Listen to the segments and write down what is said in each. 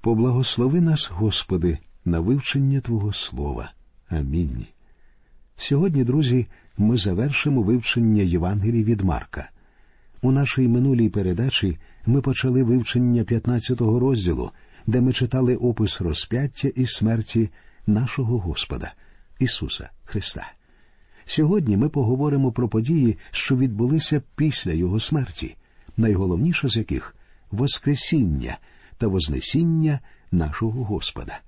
Поблагослови нас, Господи, на вивчення Твого Слова. Амінь. Сьогодні, друзі, ми завершимо вивчення Євангелії від Марка. У нашій минулій передачі ми почали вивчення 15-го розділу, де ми читали опис розп'яття і смерті нашого Господа Ісуса Христа. Сьогодні ми поговоримо про події, що відбулися після Його смерті, найголовніше з яких Воскресіння та Вознесіння нашого Господа.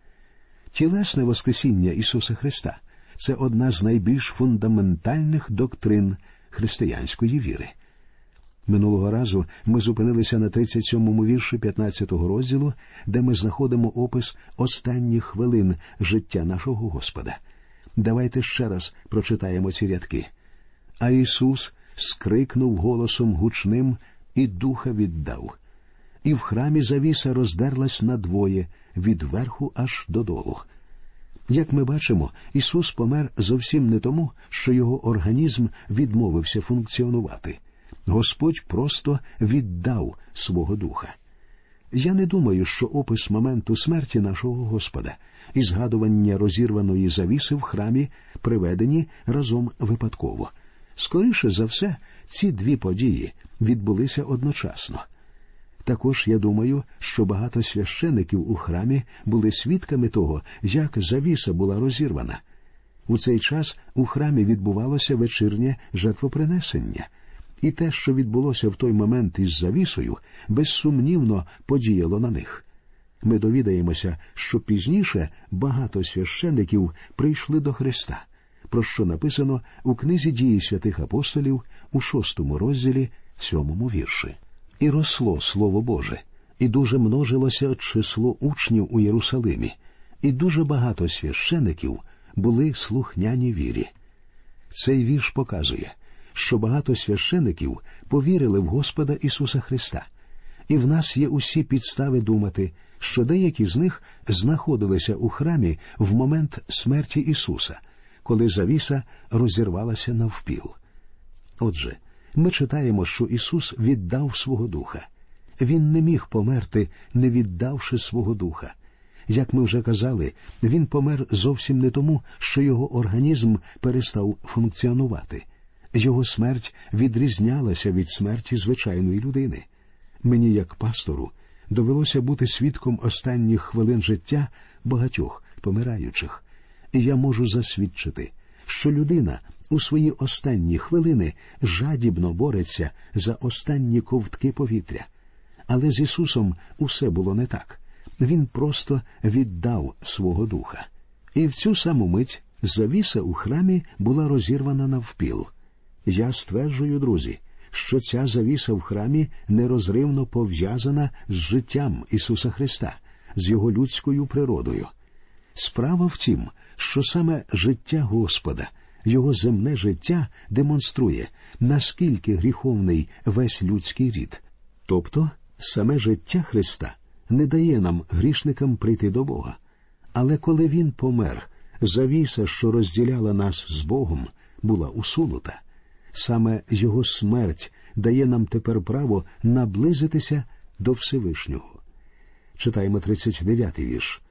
Тілесне Воскресіння Ісуса Христа це одна з найбільш фундаментальних доктрин християнської віри. Минулого разу ми зупинилися на 37-му вірші 15-го розділу, де ми знаходимо опис останніх хвилин життя нашого Господа. Давайте ще раз прочитаємо ці рядки. А Ісус скрикнув голосом гучним і духа віддав. І в храмі завіса роздерлась надвоє від верху аж додолу. Як ми бачимо, Ісус помер зовсім не тому, що його організм відмовився функціонувати. Господь просто віддав свого духа. Я не думаю, що опис моменту смерті нашого Господа і згадування розірваної завіси в храмі приведені разом випадково. Скоріше за все, ці дві події відбулися одночасно. Також я думаю, що багато священиків у храмі були свідками того, як завіса була розірвана. У цей час у храмі відбувалося вечірнє жертвопринесення, і те, що відбулося в той момент із завісою, безсумнівно подіяло на них. Ми довідаємося, що пізніше багато священиків прийшли до Христа, про що написано у книзі дії святих апостолів у шостому розділі, сьомому вірші. І росло Слово Боже, і дуже множилося число учнів у Єрусалимі, і дуже багато священиків були слухняні вірі. Цей вірш показує, що багато священиків повірили в Господа Ісуса Христа, і в нас є усі підстави думати, що деякі з них знаходилися у храмі в момент смерті Ісуса, коли завіса розірвалася навпіл. Отже, ми читаємо, що Ісус віддав свого Духа. Він не міг померти, не віддавши свого Духа. Як ми вже казали, він помер зовсім не тому, що його організм перестав функціонувати. Його смерть відрізнялася від смерті звичайної людини. Мені, як пастору, довелося бути свідком останніх хвилин життя багатьох помираючих, і я можу засвідчити, що людина у свої останні хвилини жадібно бореться за останні ковтки повітря. Але з Ісусом усе було не так. Він просто віддав свого духа. І в цю саму мить завіса у храмі була розірвана навпіл. Я стверджую, друзі, що ця завіса в храмі нерозривно пов'язана з життям Ісуса Христа, з Його людською природою. Справа в тім, що саме життя Господа, Його земне життя демонструє, наскільки гріховний весь людський рід. Тобто саме життя Христа не дає нам грішникам прийти до Бога. Але коли Він помер, завіса, що розділяла нас з Богом, була усунута. Саме Його смерть дає нам тепер право наблизитися до Всевишнього. Читаємо 39-й вірш.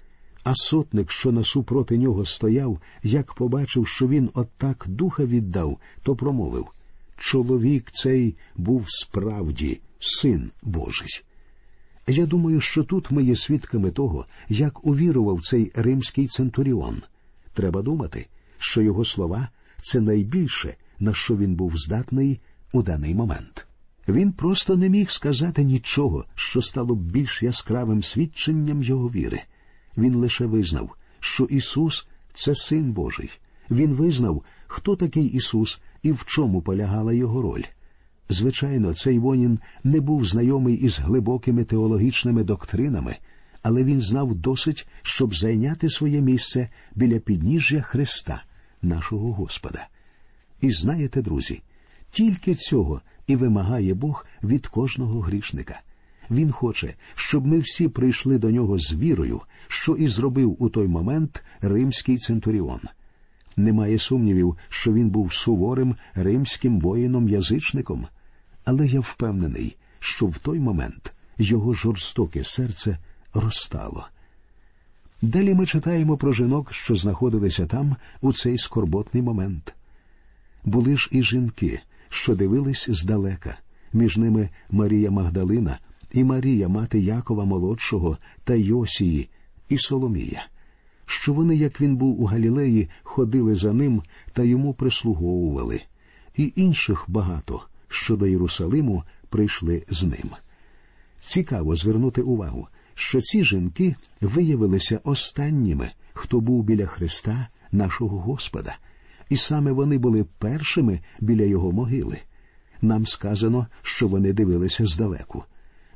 А сотник, що насупроти нього стояв, як побачив, що він отак духа віддав, то промовив Чоловік цей був справді син Божий. Я думаю, що тут ми є свідками того, як увірував цей римський центуріон. Треба думати, що його слова це найбільше, на що він був здатний у даний момент. Він просто не міг сказати нічого, що стало б більш яскравим свідченням його віри. Він лише визнав, що Ісус це Син Божий. Він визнав, хто такий Ісус і в чому полягала його роль. Звичайно, цей вонін не був знайомий із глибокими теологічними доктринами, але він знав досить, щоб зайняти своє місце біля підніжжя Христа, нашого Господа. І знаєте, друзі, тільки цього і вимагає Бог від кожного грішника. Він хоче, щоб ми всі прийшли до нього з вірою, що і зробив у той момент римський центуріон. Немає сумнівів, що він був суворим римським воїном-язичником, але я впевнений, що в той момент його жорстоке серце розтало. Далі ми читаємо про жінок, що знаходилися там у цей скорботний момент. Були ж і жінки, що дивились здалека, між ними Марія Магдалина і Марія, мати Якова Молодшого та Йосії і Соломія, що вони, як він був у Галілеї, ходили за ним та йому прислуговували, і інших багато, що до Єрусалиму прийшли з ним. Цікаво звернути увагу, що ці жінки виявилися останніми, хто був біля Христа, нашого Господа, і саме вони були першими біля його могили. Нам сказано, що вони дивилися здалеку.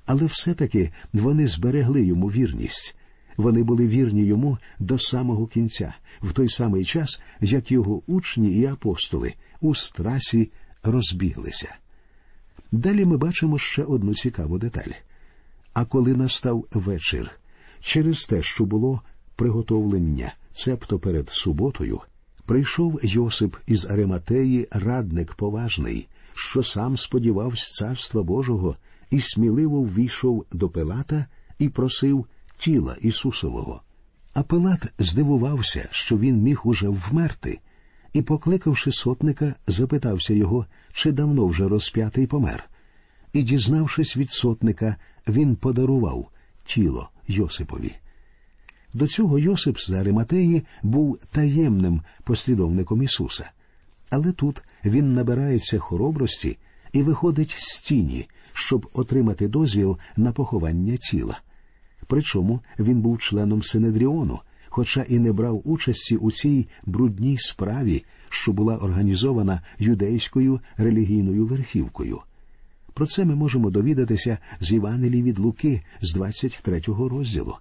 Але все-таки вони зберегли йому вірність. Вони були вірні йому до самого кінця, в той самий час, як його учні і апостоли у страсі розбіглися. Далі ми бачимо ще одну цікаву деталь. А коли настав вечір, через те, що було приготовлення, цебто перед суботою, прийшов Йосип із Ариматеї, радник поважний, що сам сподівався царства Божого, і сміливо ввійшов до Пилата і просив тіла Ісусового. А Пилат здивувався, що він міг уже вмерти, і, покликавши сотника, запитався його, чи давно вже розп'ятий помер. І, дізнавшись від сотника, він подарував тіло Йосипові. До цього Йосип з Ариматеї був таємним послідовником Ісуса. Але тут він набирається хоробрості і виходить з тіні, щоб отримати дозвіл на поховання тіла. Причому він був членом Синедріону, хоча і не брав участі у цій брудній справі, що була організована юдейською релігійною верхівкою. Про це ми можемо довідатися з Івангелії від Луки з 23-го розділу.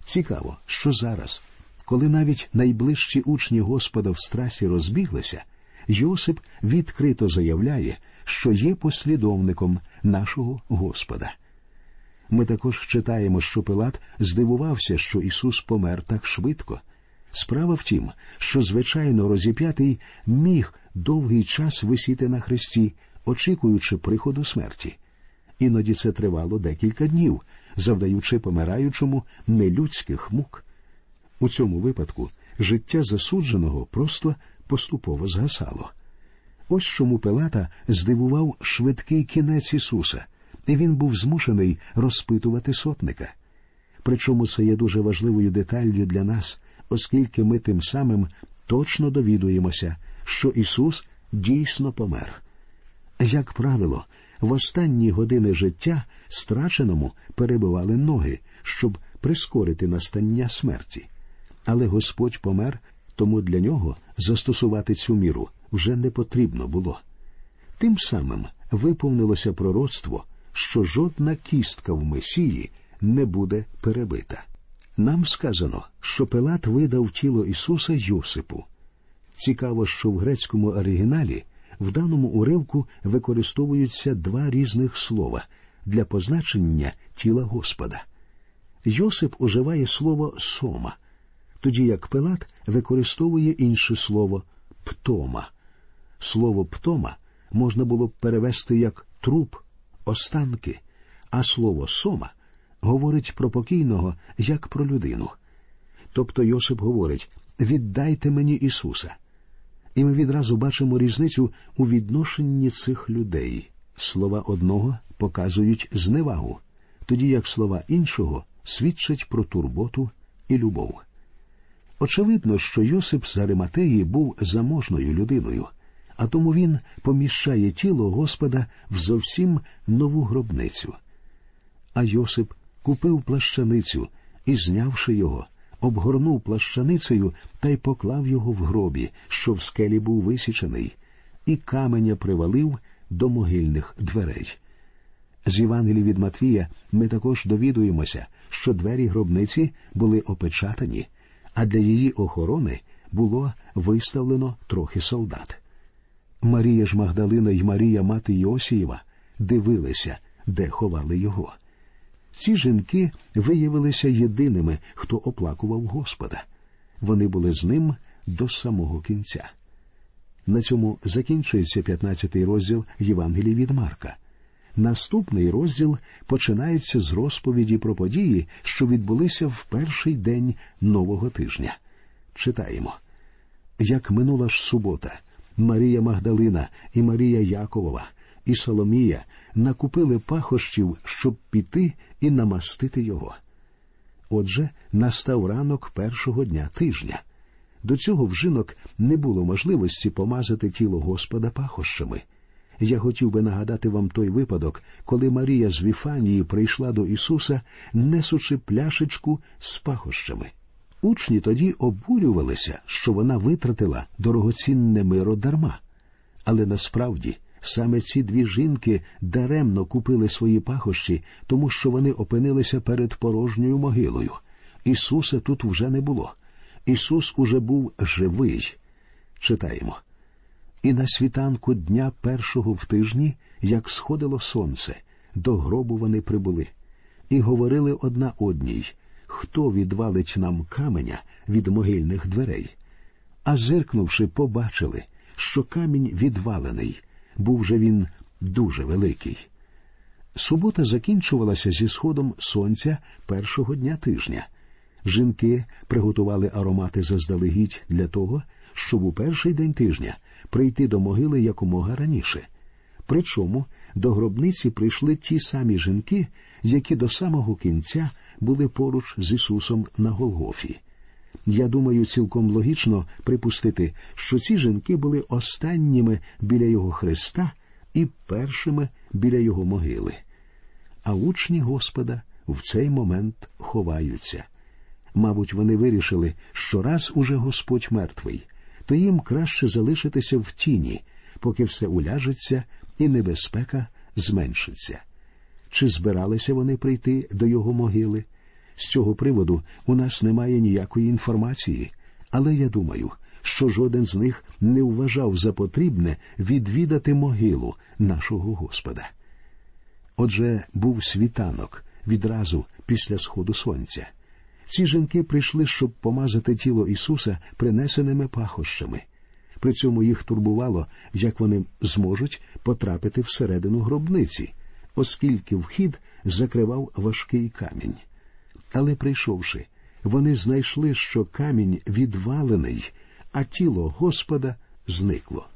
Цікаво, що зараз, коли навіть найближчі учні Господа в страсі розбіглися, Йосип відкрито заявляє, що є послідовником нашого Господа. Ми також читаємо, що Пилат здивувався, що Ісус помер так швидко. Справа в тім, що звичайно розіп'ятий міг довгий час висіти на хресті, очікуючи приходу смерті. Іноді це тривало декілька днів, завдаючи помираючому нелюдських мук. У цьому випадку життя засудженого просто поступово згасало. Ось чому Пилата здивував швидкий кінець Ісуса, і він був змушений розпитувати сотника. Причому це є дуже важливою деталлю для нас, оскільки ми тим самим точно довідуємося, що Ісус дійсно помер. Як правило, в останні години життя страченому перебивали ноги, щоб прискорити настання смерті. Але Господь помер, тому для нього застосувати цю міру вже не потрібно було. Тим самим виповнилося пророцтво, що жодна кістка в Месії не буде перебита. Нам сказано, що Пилат видав тіло Ісуса Йосипу. Цікаво, що в грецькому оригіналі в даному уривку використовуються два різних слова для позначення тіла Господа. Йосип уживає слово сома, тоді як Пилат використовує інше слово птома. Слово птома можна було б перевести як труп, останки, а слово сома говорить про покійного як про людину. Тобто Йосип говорить віддайте мені Ісуса. І ми відразу бачимо різницю у відношенні цих людей. Слова одного показують зневагу, тоді як слова іншого свідчать про турботу і любов. Очевидно, що Йосип з Ариматеї був заможною людиною, а тому він поміщає тіло Господа в зовсім нову гробницю. А Йосип купив плащаницю і, знявши його, обгорнув плащаницею та й поклав його в гробі, що в скелі був висічений, і каменя привалив до могильних дверей. З Євангелії від Матвія ми також довідуємося, що двері гробниці були опечатані, а для її охорони було виставлено трохи солдат. Марія ж Магдалина й Марія мати Йосієва дивилися, де ховали його. Ці жінки виявилися єдиними, хто оплакував Господа. Вони були з ним до самого кінця. На цьому закінчується 15-й розділ Євангелії від Марка. Наступний розділ починається з розповіді про події, що відбулися в перший день нового тижня. Читаємо як минула ж субота, Марія Магдалина і Марія Яковова і Соломія накупили пахощів, щоб піти і намастити його. Отже, настав ранок першого дня тижня. До цього в жінок не було можливості помазати тіло Господа пахощами. Я хотів би нагадати вам той випадок, коли Марія з Віфанії прийшла до Ісуса, несучи пляшечку з пахощами. Учні тоді обурювалися, що вона витратила дорогоцінне миро дарма. Але насправді саме ці дві жінки даремно купили свої пахощі, тому що вони опинилися перед порожньою могилою. Ісуса тут вже не було. Ісус уже був живий. Читаємо. І на світанку дня першого в тижні, як сходило сонце, до гробу вони прибули, і говорили одна одній хто відвалить нам каменя від могильних дверей. А зиркнувши, побачили, що камінь відвалений, був же він дуже великий. Субота закінчувалася зі сходом сонця першого дня тижня. Жінки приготували аромати заздалегідь для того, щоб у перший день тижня прийти до могили якомога раніше. Причому до гробниці прийшли ті самі жінки, які до самого кінця були поруч з Ісусом на Голгофі. Я думаю, цілком логічно припустити, що ці жінки були останніми біля його Христа і першими біля його могили. А учні Господа в цей момент ховаються. Мабуть, вони вирішили, що раз уже Господь мертвий, то їм краще залишитися в тіні, поки все уляжеться і небезпека зменшиться. Чи збиралися вони прийти до його могили? З цього приводу у нас немає ніякої інформації, але я думаю, що жоден з них не вважав за потрібне відвідати могилу нашого Господа. Отже, був світанок відразу після сходу сонця. Ці жінки прийшли, щоб помазати тіло Ісуса принесеними пахощами. При цьому їх турбувало, як вони зможуть потрапити всередину гробниці, оскільки вхід закривав важкий камінь. Але прийшовши, вони знайшли, що камінь відвалений, а тіло Господа зникло.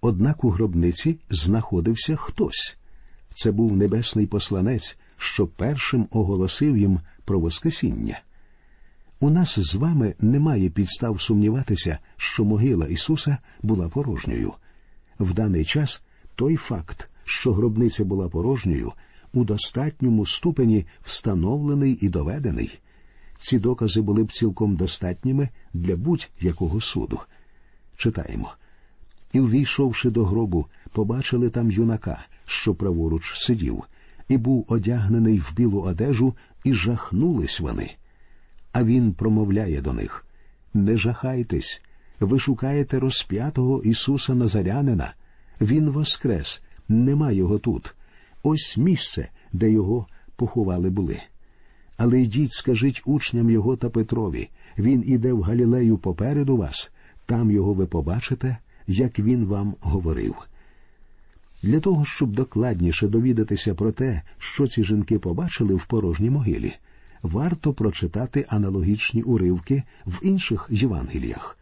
Однак у гробниці знаходився хтось. Це був небесний посланець, що першим оголосив їм про Воскресіння. У нас з вами немає підстав сумніватися, що могила Ісуса була порожньою. В даний час той факт, що гробниця була порожньою, у достатньому ступені встановлений і доведений. Ці докази були б цілком достатніми для будь-якого суду. Читаємо. І, увійшовши до гробу, побачили там юнака, що праворуч сидів, і був одягнений в білу одежу, і жахнулись вони. А він промовляє до них Не жахайтесь, ви шукаєте розп'ятого Ісуса Назарянина. Він воскрес, нема його тут. Ось місце, де його поховали були. Але йдіть, скажіть учням його та Петрові він іде в Галілею попереду вас, там його ви побачите, як він вам говорив. Для того, щоб докладніше довідатися про те, що ці жінки побачили в порожній могилі, варто прочитати аналогічні уривки в інших Євангеліях.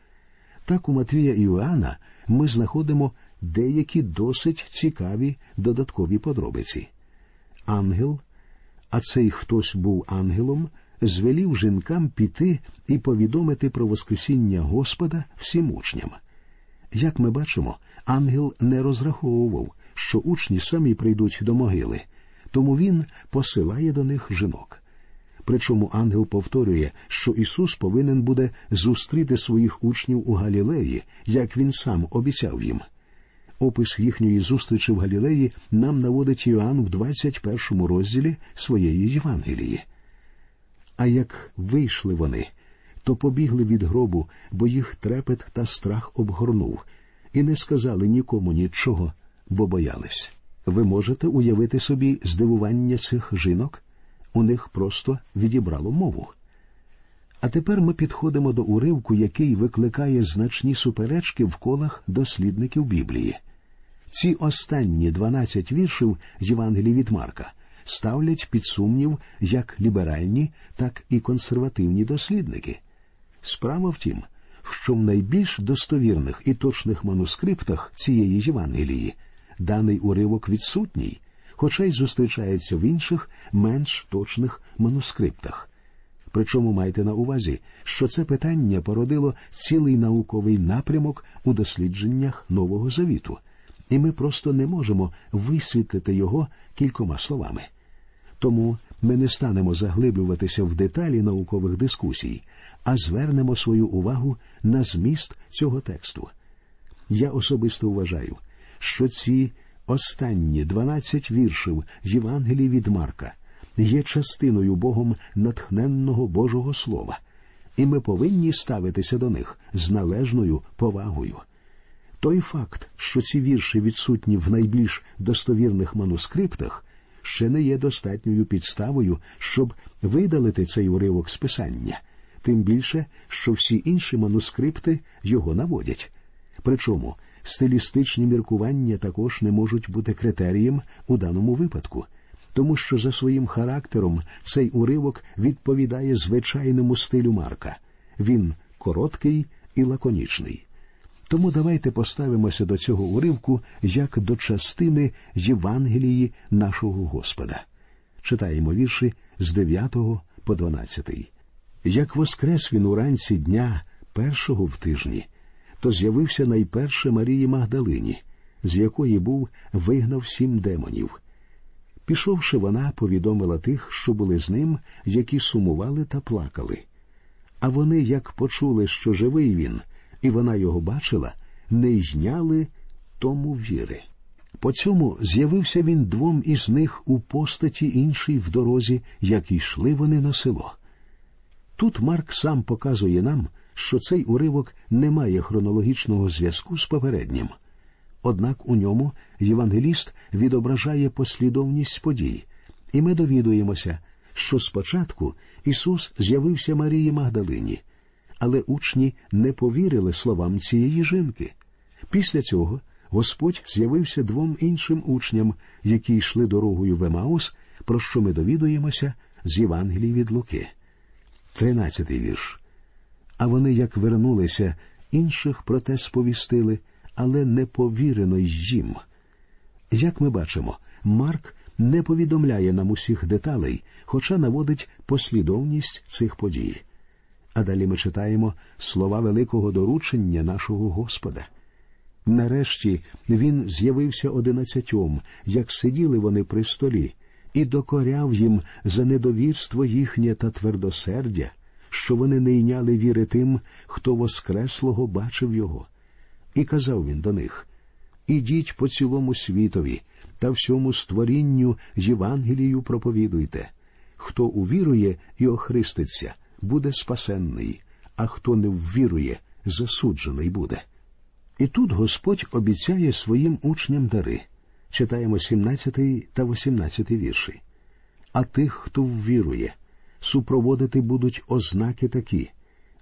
Так у Матвія і Іоанна ми знаходимо деякі досить цікаві додаткові подробиці. Ангел, а цей хтось був ангелом, звелів жінкам піти і повідомити про Воскресіння Господа всім учням. Як ми бачимо, ангел не розраховував, що учні самі прийдуть до могили, тому він посилає до них жінок. Причому ангел повторює, що Ісус повинен буде зустріти своїх учнів у Галілеї, як він сам обіцяв їм. Опис їхньої зустрічі в Галілеї нам наводить Іоанн в 21 розділі своєї Євангелії. А як вийшли вони, то побігли від гробу, бо їх трепет та страх обгорнув, і не сказали нікому нічого, бо боялись. Ви можете уявити собі здивування цих жінок? У них просто відібрало мову. А тепер ми підходимо до уривку, який викликає значні суперечки в колах дослідників Біблії. Ці останні 12 віршів Євангелії від Марка ставлять під сумнів як ліберальні, так і консервативні дослідники. Справа в тім, що в найбільш достовірних і точних манускриптах цієї Євангелії даний уривок відсутній, хоча й зустрічається в інших менш точних манускриптах. Причому майте на увазі, що це питання породило цілий науковий напрямок у дослідженнях Нового Завіту, і ми просто не можемо висвітлити його кількома словами. Тому ми не станемо заглиблюватися в деталі наукових дискусій, а звернемо свою увагу на зміст цього тексту. Я особисто вважаю, що ці останні 12 віршів Євангелії від Марка є частиною Богом натхненного Божого Слова, і ми повинні ставитися до них з належною повагою. Той факт, що ці вірші відсутні в найбільш достовірних манускриптах, ще не є достатньою підставою, щоб видалити цей уривок з писання, тим більше, що всі інші манускрипти його наводять. Причому стилістичні міркування також не можуть бути критерієм у даному випадку, тому що за своїм характером цей уривок відповідає звичайному стилю Марка. Він короткий і лаконічний. Тому давайте поставимося до цього уривку як до частини Євангелії нашого Господа. Читаємо вірші з 9 по 12. Як воскрес він уранці дня першого в тижні, то з'явився найперше Марії Магдалині, з якої був вигнав сім демонів. Пішовши, вона повідомила тих, що були з ним, які сумували та плакали. А вони, як почули, що живий він, і вона його бачила, не йняли тому віри. По цьому з'явився він двом із них у постаті іншій в дорозі, як йшли вони на село. Тут Марк сам показує нам, що цей уривок не має хронологічного зв'язку з попереднім. Однак у ньому євангеліст відображає послідовність подій, і ми довідуємося, що спочатку Ісус з'явився Марії Магдалині, але учні не повірили словам цієї жінки. Після цього Господь з'явився двом іншим учням, які йшли дорогою в Емаус, про що ми довідуємося з Євангелії від Луки. Тринадцятий вірш. А вони, як вернулися, інших про те сповістили, але не повірено їм. Як ми бачимо, Марк не повідомляє нам усіх деталей, хоча наводить послідовність цих подій. А далі ми читаємо слова великого доручення нашого Господа. Нарешті він з'явився одинадцятьом, як сиділи вони при столі, і докоряв їм за недовірство їхнє та твердосердя, що вони не йняли віри тим, хто воскреслого бачив його. І казав він до них Ідіть по цілому світові та всьому створінню Євангелію проповідуйте. Хто увірує і охриститься, буде спасенний, а хто не ввірує, засуджений буде. І тут Господь обіцяє своїм учням дари. Читаємо 17 та 18 вірші. А тих, хто ввірує, супроводити будуть ознаки такі.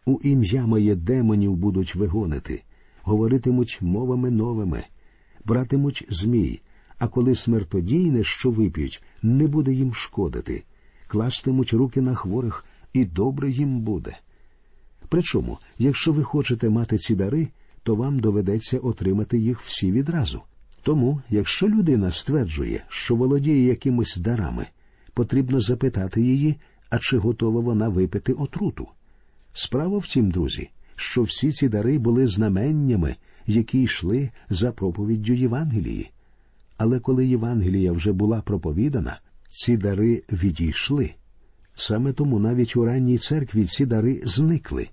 У ім'я моє демонів будуть вигонити, говоритимуть мовами новими, братимуть змій, а коли смертодійне, що вип'ють, не буде їм шкодити, кластимуть руки на хворих, і добре їм буде. Причому, якщо ви хочете мати ці дари, то вам доведеться отримати їх всі відразу. Тому, якщо людина стверджує, що володіє якимось дарами, потрібно запитати її, а чи готова вона випити отруту. Справа в тім, друзі, що всі ці дари були знаменнями, які йшли за проповіддю Євангелії. Але коли Євангелія вже була проповідана, ці дари відійшли. Саме тому навіть у ранній церкві ці дари зникли.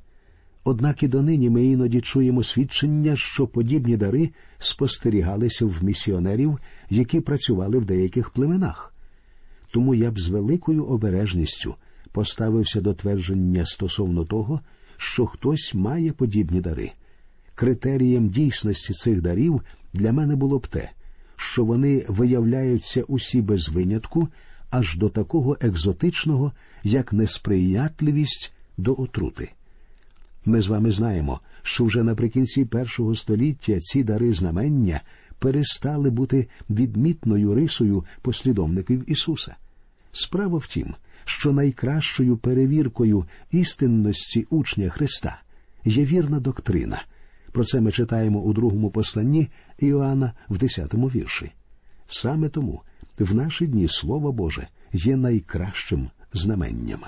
Однак і донині ми іноді чуємо свідчення, що подібні дари спостерігалися в місіонерів, які працювали в деяких племенах. Тому я б з великою обережністю поставився до твердження стосовно того, що хтось має подібні дари. Критерієм дійсності цих дарів для мене було б те, що вони виявляються усі без винятку аж до такого екзотичного, як несприятливість до отрути. Ми з вами знаємо, що вже наприкінці першого століття ці дари знамення перестали бути відмітною рисою послідовників Ісуса. Справа в тім, що найкращою перевіркою істинності учня Христа є вірна доктрина. Про це ми читаємо у другому посланні Іоанна в десятому вірші. Саме тому в наші дні Слово Боже є найкращим знаменням.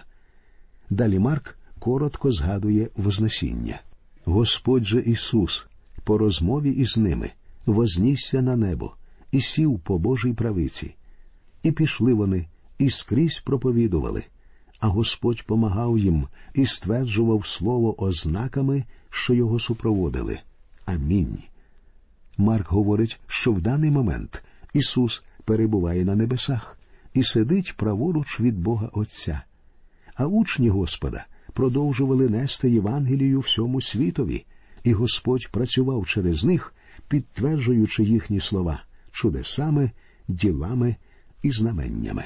Далі Марк коротко згадує Вознесіння. Господь же Ісус, по розмові із ними, вознісся на небо і сів по Божій правиці. І пішли вони, і скрізь проповідували, а Господь помагав їм і стверджував слово ознаками, що його супроводили. Амінь. Марк говорить, що в даний момент Ісус перебуває на небесах і сидить праворуч від Бога Отця. А учні Господа продовжували нести Євангелію всьому світові, і Господь працював через них, підтверджуючи їхні слова чудесами, ділами і знаменнями.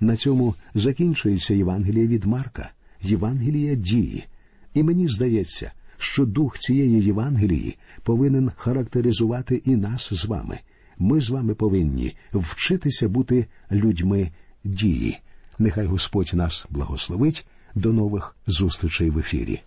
На цьому закінчується Євангеліє від Марка, Євангелія дії. І мені здається, що дух цієї Євангелії повинен характеризувати і нас з вами. Ми з вами повинні вчитися бути людьми дії. Нехай Господь нас благословить. До нових зустрічей в ефірі.